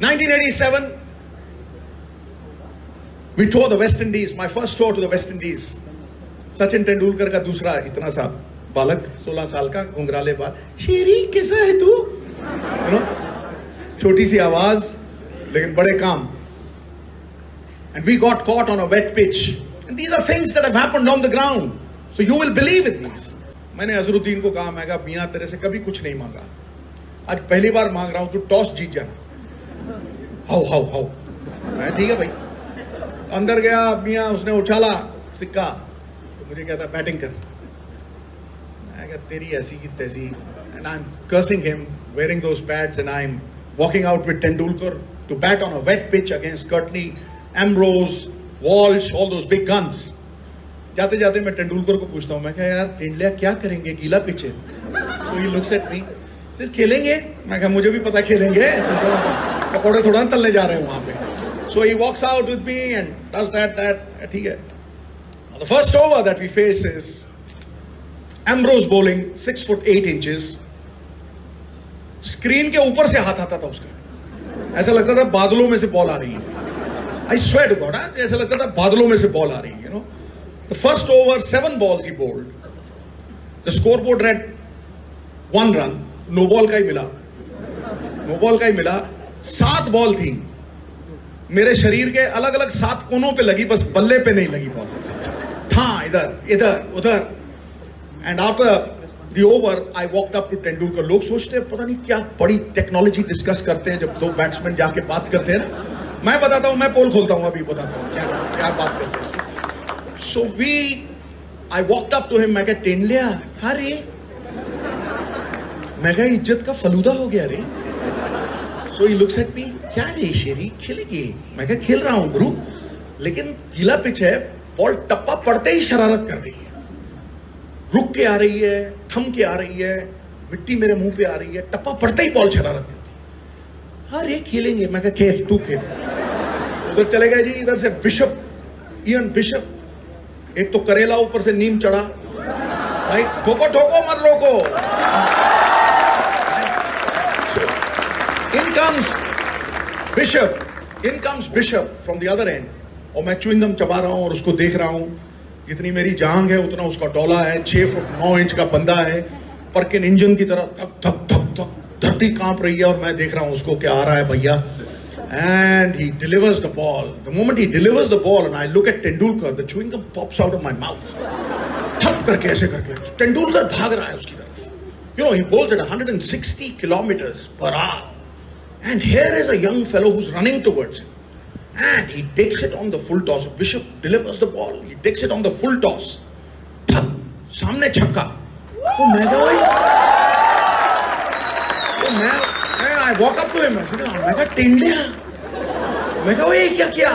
1987, we toured the West Indies, my first tour to the West Indies. Sachin Tendulkar का दूसरा इतना सा बालक 16 साल का घुंघराले बाल शेरी कैसा है तू यू नो छोटी सी आवाज़ लेकिन बड़े काम and we got caught on a wet pitch and these are things that have happened on the ground so you will believe in these मैंने अजरुद्दीन को कहा मैं कहा मियाँ तेरे से कभी कुछ नहीं मांगा आज पहली बार मांग रहा हूँ तू टॉस जीत जाना हाउ हाउ हाउ मैं ठीक है भाई। अंदर गया मियाँ उसने उछाला सिक्का। तो मुझे कहता बैटिंग कर। मैं कहा तेरी ऐसी की तैसी। And I am cursing him wearing those pads and I'm walking out with Tendulkar to bat on a wet pitch against Curtly, Ambrose, Walsh, all those big guns. जाते जाते मैं तेंदुलकर को पूछता हूँ मैं कहा यार टेंडलिया क्या करेंगे? गीला पिच है. So he looks at me खेलेंगे? मैं कहा मुझे भी पता खेलेंगे। पकौड़े थोड़ा ना तलने जा रहे हैं वहाँ पे। So he walks out with me and does that that ठीक है। The first over that we face is Ambrose bowling six foot eight inches screen के ऊपर से हाथ आता था उसका। ऐसा लगता था बादलों में से बॉल आ रही है। आई स्वेट गॉड ऐसा लगता था बादलों में से बॉल आ रही है you know the first over seven balls he bowled the scoreboard read one run no ball का ही मिला। नो बॉल का ही मिला। सात बॉल थी। मेरे शरीर के अलग अलग सात कोनों पे लगी, बस बल्ले पे नहीं लगी बॉल हाँ इधर इधर, उधर। And after the over I walked up to Tendulkar लोग सोचते हैं, पता नहीं क्या बड़ी टेक्नोलॉजी डिस्कस करते हैं, जब दो बैट्समैन जाके बात करते हैं ना। मैं बताता हूँ, मैं पोल खोलता हूँ, अभी बताता हूँ, क्या क्या बात करते हैं। So we I walked up to him मैं टेंडलिया अरे मैं कहा, इज़्ज़त का फलूदा हो गया रे। So he looks at me क्या रे शेरी, खेलेगी? मैं कहा, खेल रहा हूँ गुरु, लेकिन गीला पिच है बॉल टप्पा पड़ते ही शरारत कर रही है। रुक के आ रही है, थम के आ रही है, मिट्टी मेरे मुँह पे आ रही है, टप्पा पड़ते ही बॉल शरारत करती है। हाँ रे, खेलेंगे। मैं कहा, खेल, तू खेल। उधर चले गए जी, इधर से बिशप इयन बिशप एक तो करेला ऊपर से नीम चढ़ा। भाई, ठोको ठोको मत रोको। Comes Bishop in comes Bishop from the other end और मैं चुइंगम चबा रहा हूँ और उसको देख रहा हूँ। जितनी मेरी जांग है, उतना उसका डोला है। छह फुट नौ इंच का बंदा है। परकिन इंजन की तरह धक धक धक धक, धरती काँप रही है और मैं देख रहा हूँ उसको क्या आ रहा है भैया। And he delivers the ball the moment he delivers the ball and I look at Tendulkar the chewing gum pops out of my mouth थप करके ऐसे करके। तेंदुलकर भाग रहा है उसकी तरफ़। You know he bowls at 160 kilometres per hour. And here is a young fellow who's running towards him and he takes it on the full toss. Bishop delivers the ball. He takes it on the full toss. Thap, सामने छक्का वो मैं क्या भाई I walk up to him. मैं कहा टेंडिया मैं कहा ये क्या किया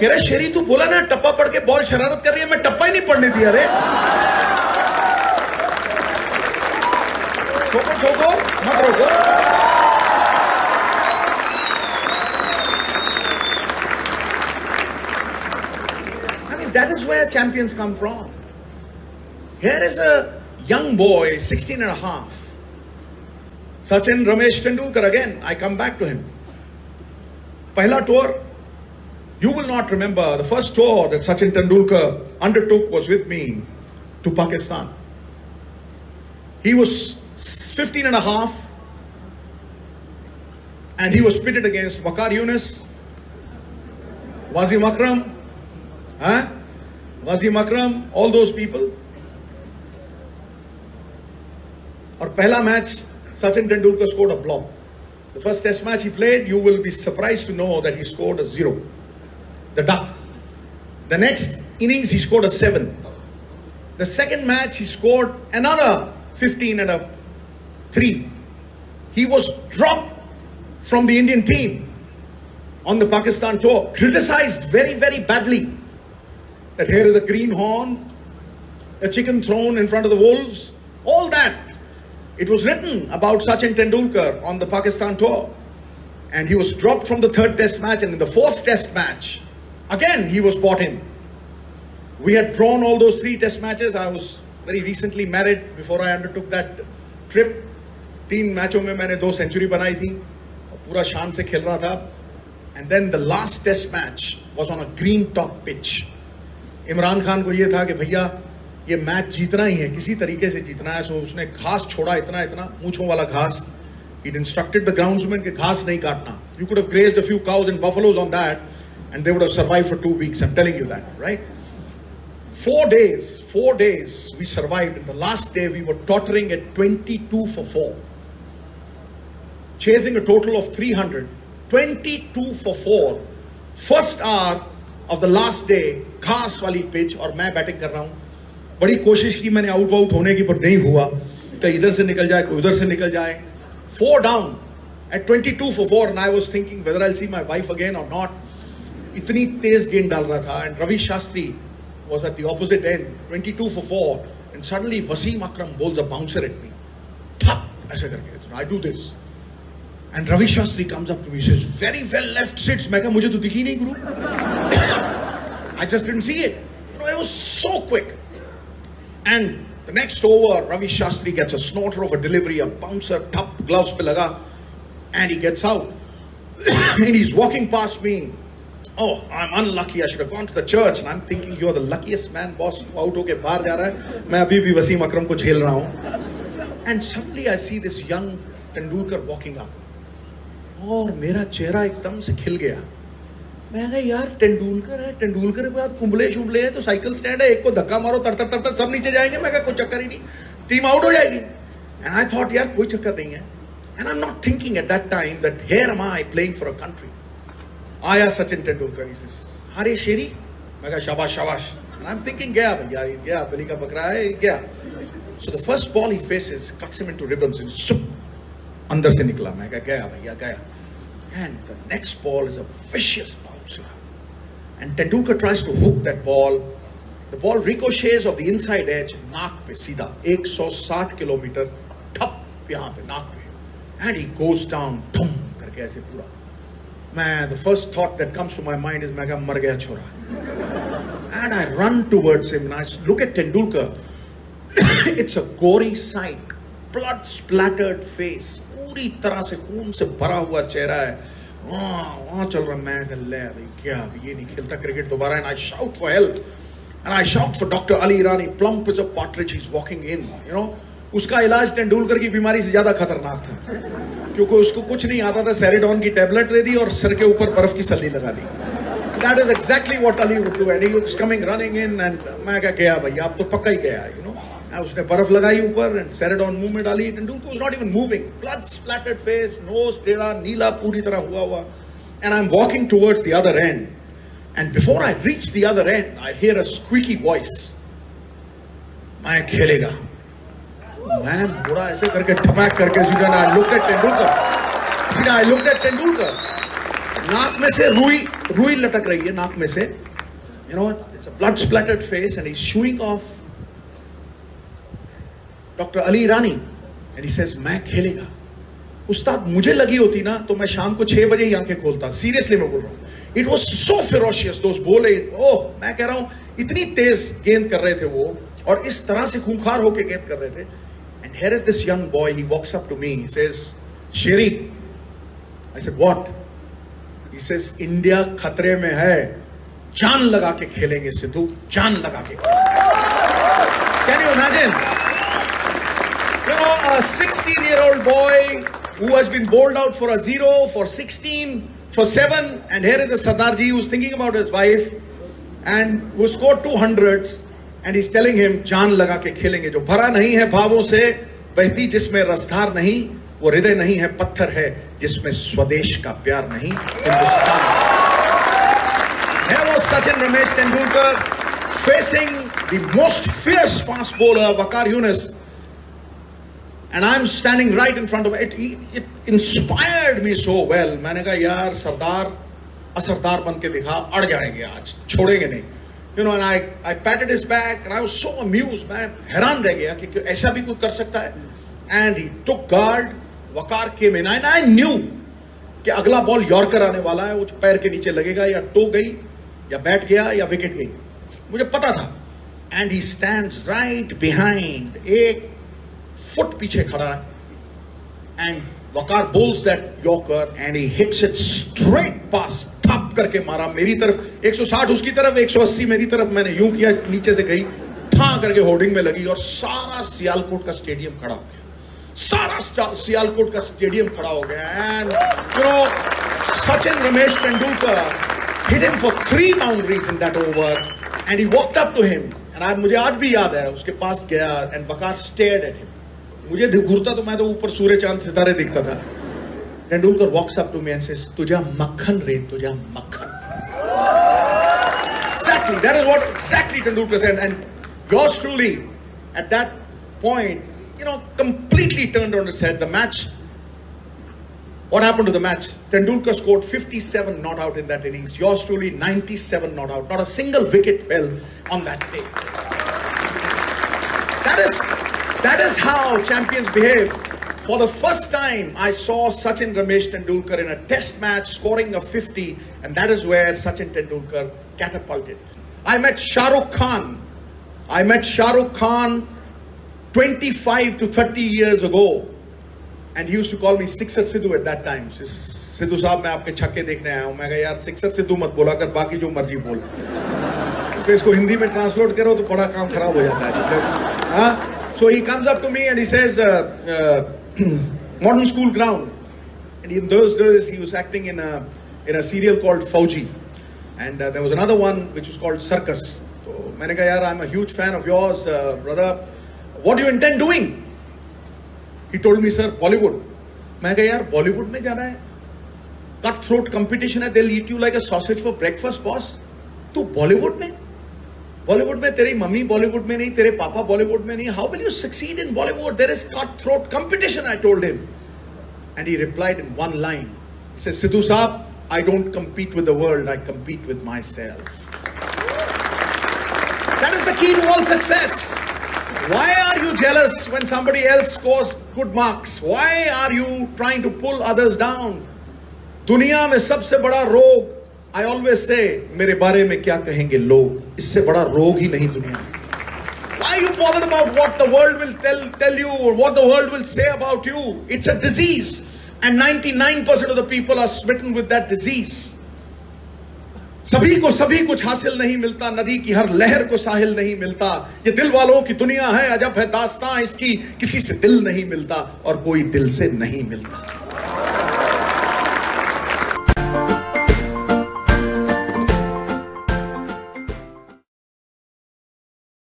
कह रहा शेरी तू बोला ना टप्पा पड़ के बॉल शरारत कर रही है मैं टप्पा ही नहीं पड़ने दिया रे ठोको ठोको मत रोको that is where champions come from. Here is a young boy, 16 and a half. Sachin Ramesh Tendulkar again. I come back to him. Pahla tour, you will not remember the first tour that Sachin Tendulkar undertook was with me to Pakistan. He was 15 and a half and he was pitted against Wakar Yunus, Wazim Akram, huh? Wasim Akram all those people और पहला match Sachin Tendulkar scored a block the first test match he played you will be surprised to know that he scored a zero the duck the next innings he scored a seven the second match he scored another 15 and a 3 he was dropped from the Indian team on the Pakistan tour, criticized very very badly. that here is a greenhorn, a chicken thrown in front of the wolves, all that. It was written about Sachin Tendulkar on the Pakistan tour. And he was dropped from the third test match. And in the fourth test match, again, he was brought in. We had drawn all those three test matches. I was very recently married before I undertook that trip. तीन मैचों में मैंने दो century बनाई थी पूरा शान से खेल रहा था and then the last test match was on a green top pitch Imran Khan को यह था कि भैया ये मैच जीतना ही है किसी तरीके से जीतना है सो उसने घास छोड़ा इतना इतना मूछों वाला घास He'd instructed the groundsman कि घास नहीं काटना. You could have grazed a few cows and buffaloes on that, and they would have survived for two weeks. I'm telling you that, right? Four days, four days we survived. And the last day we were tottering at 22 for four, chasing a total of 300. 22 for four. First hour of the last day घास वाली pitch और मैं batting कर रहा हूँ। बड़ी कोशिश की मैंने आउट आउट होने की, पर नहीं हुआ। कहीं इधर से निकल जाए, कोई उधर से निकल जाए। Four down at twenty two four four I was thinking whether I see my wife again और नॉट इतनी तेज गेंद डाल रहा था and Ravi Shastri was at the opposite end twenty two four four and suddenly Wasim Akram bowls a bouncer me ऐसा करके। I do this and Ravi Shastri comes up to me says very well left sits मैं क्या मुझे तो दिखी नहीं, गुरु। I just didn't see it you know it was so quick and the next over, Ravi Shastri gets a snorter of a delivery, a bouncer, top gloves pe laga, and he gets out. and he's walking past me. Oh, I'm unlucky. I should have gone to the church. And I'm thinking, you're the luckiest man, boss. Out hoke bahar ja raha hai. मैं अभी भी वसीम अकरम को झेल रहा हूँ. And suddenly I see this young Tendulkar walking up. और मेरा चेहरा एकदम से खिल गया मैं कहा, यार, तेंदुलकर है, तेंदुलकर के बाद कुंबले शुबले है तो साइकिल स्टैंड है, एक को धक्का मारो तर तर तर तर सब नीचे जाएँगे। मैं कहा, कोई चक्कर ही नहीं, टीम आउट हो जाएगी। एंड आई थॉट यार, कोई चक्कर नहीं है. And I am not thinking at that time that here am I playing for a country आया सचिन तेंदुलकर इस अरे, शेरी। मैं कहा, शाबाश शाबाश. आई एम थिंकिंग गया भैया गया बली का बकरा है गया. So the first ball he faces cuts him into ribbons अंदर से निकला। मैं कहा, गया भैया, गया. And the next ball is a vicious And Tendulkar tries to hook that ball. The ball ricochets of the inside edge, naak pe सीधा 160 kilometre ठप यहाँ पे नाक पे and he goes down dhum करके ऐसे पूरा मैं the first thought that comes to my mind is मैं क्या मर गया छोरा and I run towards him and I look at Tendulkar it's a gory sight blood splattered face पूरी तरह से खून से भरा हुआ चेहरा है वहाँ चल रहा मैं ले भाई, क्या अब ये नहीं खेलता क्रिकेट दोबारा? And I shout for help and I shout for doctor Ali Irani plump is a partridge is walking in you know उसका इलाज तेंदुलकर की बीमारी से ज़्यादा खतरनाक था। क्योंकि उसको कुछ नहीं आता था सेरेडॉन की टेबलेट दे दी और सर के ऊपर बर्फ़ की सली लगा दी। That is exactly what Ali would do and he coming running in and मैं क्या गया भैया अब तो पक्का ही गया यू नो उसने बर्फ़ लगाई ऊपर एंड सेरेडॉन मुँह में डाली Tendulkar was not even moving blood splattered face nose टेढ़ा नीला पूरी तरह हुआ हुआ and I am walking towards the other end and before I reach the other end I hear a squeaky voice मैं खेलेगा. मैं मुड़ा ऐसे करके ठपैक करके सीधा आई लुक एट तेंदुलकर. फिर आई लुक एट तेंदुलकर. नाक में से रुई रुई लटक रही है नाक में से. You know it's a blood splattered face and is shooing off doctor Ali Irani and he says मैं खेलेगा. उस्ताद, मुझे लगी होती ना तो मैं शाम को छह बजे ही आँखें खोलता। सीरियसली मैं बोल रहा हूँ। इट वॉज़ सो फेरोशियस दोस्त, बोले, ओह, मैं कह रहा हूँ, इतनी तेज गेंद कर रहे थे वो, और इस तरह से खूंखार होकर गेंद कर रहे थे। And here is this young boy he walks up to me says Sherry I said what he says India खतरे में है, जान लगा के खेलेंगे सिद्धू, जान लगा के can you imagine You know, a 16 year old boy who has been bowled out for a zero, for 16, for seven, and here is a Sardarji who's thinking about his wife and who scored two hundreds, and he's telling him, जान लगा के खेलेंगे जो भरा नहीं है भावों से बहती जिसमें रसधार नहीं वो हृदय नहीं है पत्थर है जिसमें स्वदेश का प्यार नहीं हिंदुस्तान है वो Sachin Ramesh Tendulkar facing the most fierce fast bowler Wakar Yunus and I am standing right in front of it it inspired me so well मैंने कहा, यार, सरदार, असरदार बन के दिखा, अड़ जाएँगे आज, छोड़ेंगे नहीं. You know and I I patted is back and I was so amuse मैं हैरान रह गया कि ऐसा भी कोई कर सकता है। And he took guard Waqar के मेन आई आई न्यू कि अगला बॉल यॉर्कर आने वाला है, वो पैर के नीचे लगेगा, या टो गई, या बैठ गया, या विकेट गई मुझे पता था। And he stand right behind एक फुट पीछे खड़ा है। एंड Wakar bowls that Yorker and he hits it straight past थप करके मारा मेरी तरफ़। 160 उसकी तरफ़ 180 मेरी तरफ़। मैंने यूँ किया नीचे से गई ठा करके होर्डिंग में लगी और सारा सियालकोट का स्टेडियम खड़ा हो गया। सारा सियालकोट का स्टेडियम खड़ा हो गया। And you know Sachin Ramesh Tendulkar hit him for three boundaries in that over and he walked up to him and I, मुझे आज भी याद है उसके पास गया and Waqar stared at him मुझे घूरता तो मैं तो ऊपर सूर्य चाँद सितारे दिखता था Tendulkar walks up to me and says तुझा मक्खन रे, तुझा मक्खन exactly that is what exactly Tendulkar said and yours truly at that point you know completely turn on its head the match What happened to the match? Tendulkar scored 57 not out in that innings. Yours truly 97 not out. Not a single wicket fell on that day. That is that is how champions behave. For the first time, I saw Sachin Ramesh Tendulkar in a test match scoring a 50, and that is where Sachin Tendulkar catapulted. I met Shah Rukh Khan. I met Shah Rukh Khan 25 to 30 years ago, and he used to call me Sixer Sidhu at that time. Sidhu साहब मैं आपके छक्के देखने आया हूँ मैं कहा यार सिक्सर सिद्धू मत बोला कर बाकी जो मर्जी बोल क्योंकि इसको हिंदी में ट्रांसलेट करो तो बड़ा काम खराब हो जाता है हाँ so he comes up to me and he says, uh, uh, modern school ground. And in those days, he was acting in a, in a serial called Fauji. And uh, there was another one which was called Circus. So, मैंने कहा यार, I'm a huge fan of yours, uh, brother. What do you intend doing? He told me, sir, Bollywood. मैं कहा यार, Bollywood में जाना है? Cut throat competition है, they'll eat you like a sausage for breakfast, boss. तू Bollywood में? बॉलीवुड में तेरी मम्मी बॉलीवुड में नहीं तेरे पापा बॉलीवुड में नहीं how will you succeed in Bollywood there is cut throat competition I told him and he replied in one line से सिद्धू साहब I don't compete with the world i compete with myself that is the key to all success why are you jealous when somebody else scores good marks why are you trying to pull others down दुनिया में सबसे बड़ा रोग I always say मेरे बारे में क्या कहेंगे लोग इससे बड़ा रोग ही नहीं दुनिया Why you bothered about what the world will tell, tell you or what the world will say about you? It's a disease. And 99% of the people are smitten with that disease. सभी को सभी कुछ हासिल नहीं मिलता नदी की हर लहर को साहिल नहीं मिलता ये दिल वालों की दुनिया है अजब है दास्तां इसकी किसी से दिल नहीं मिलता और कोई दिल से नहीं मिलता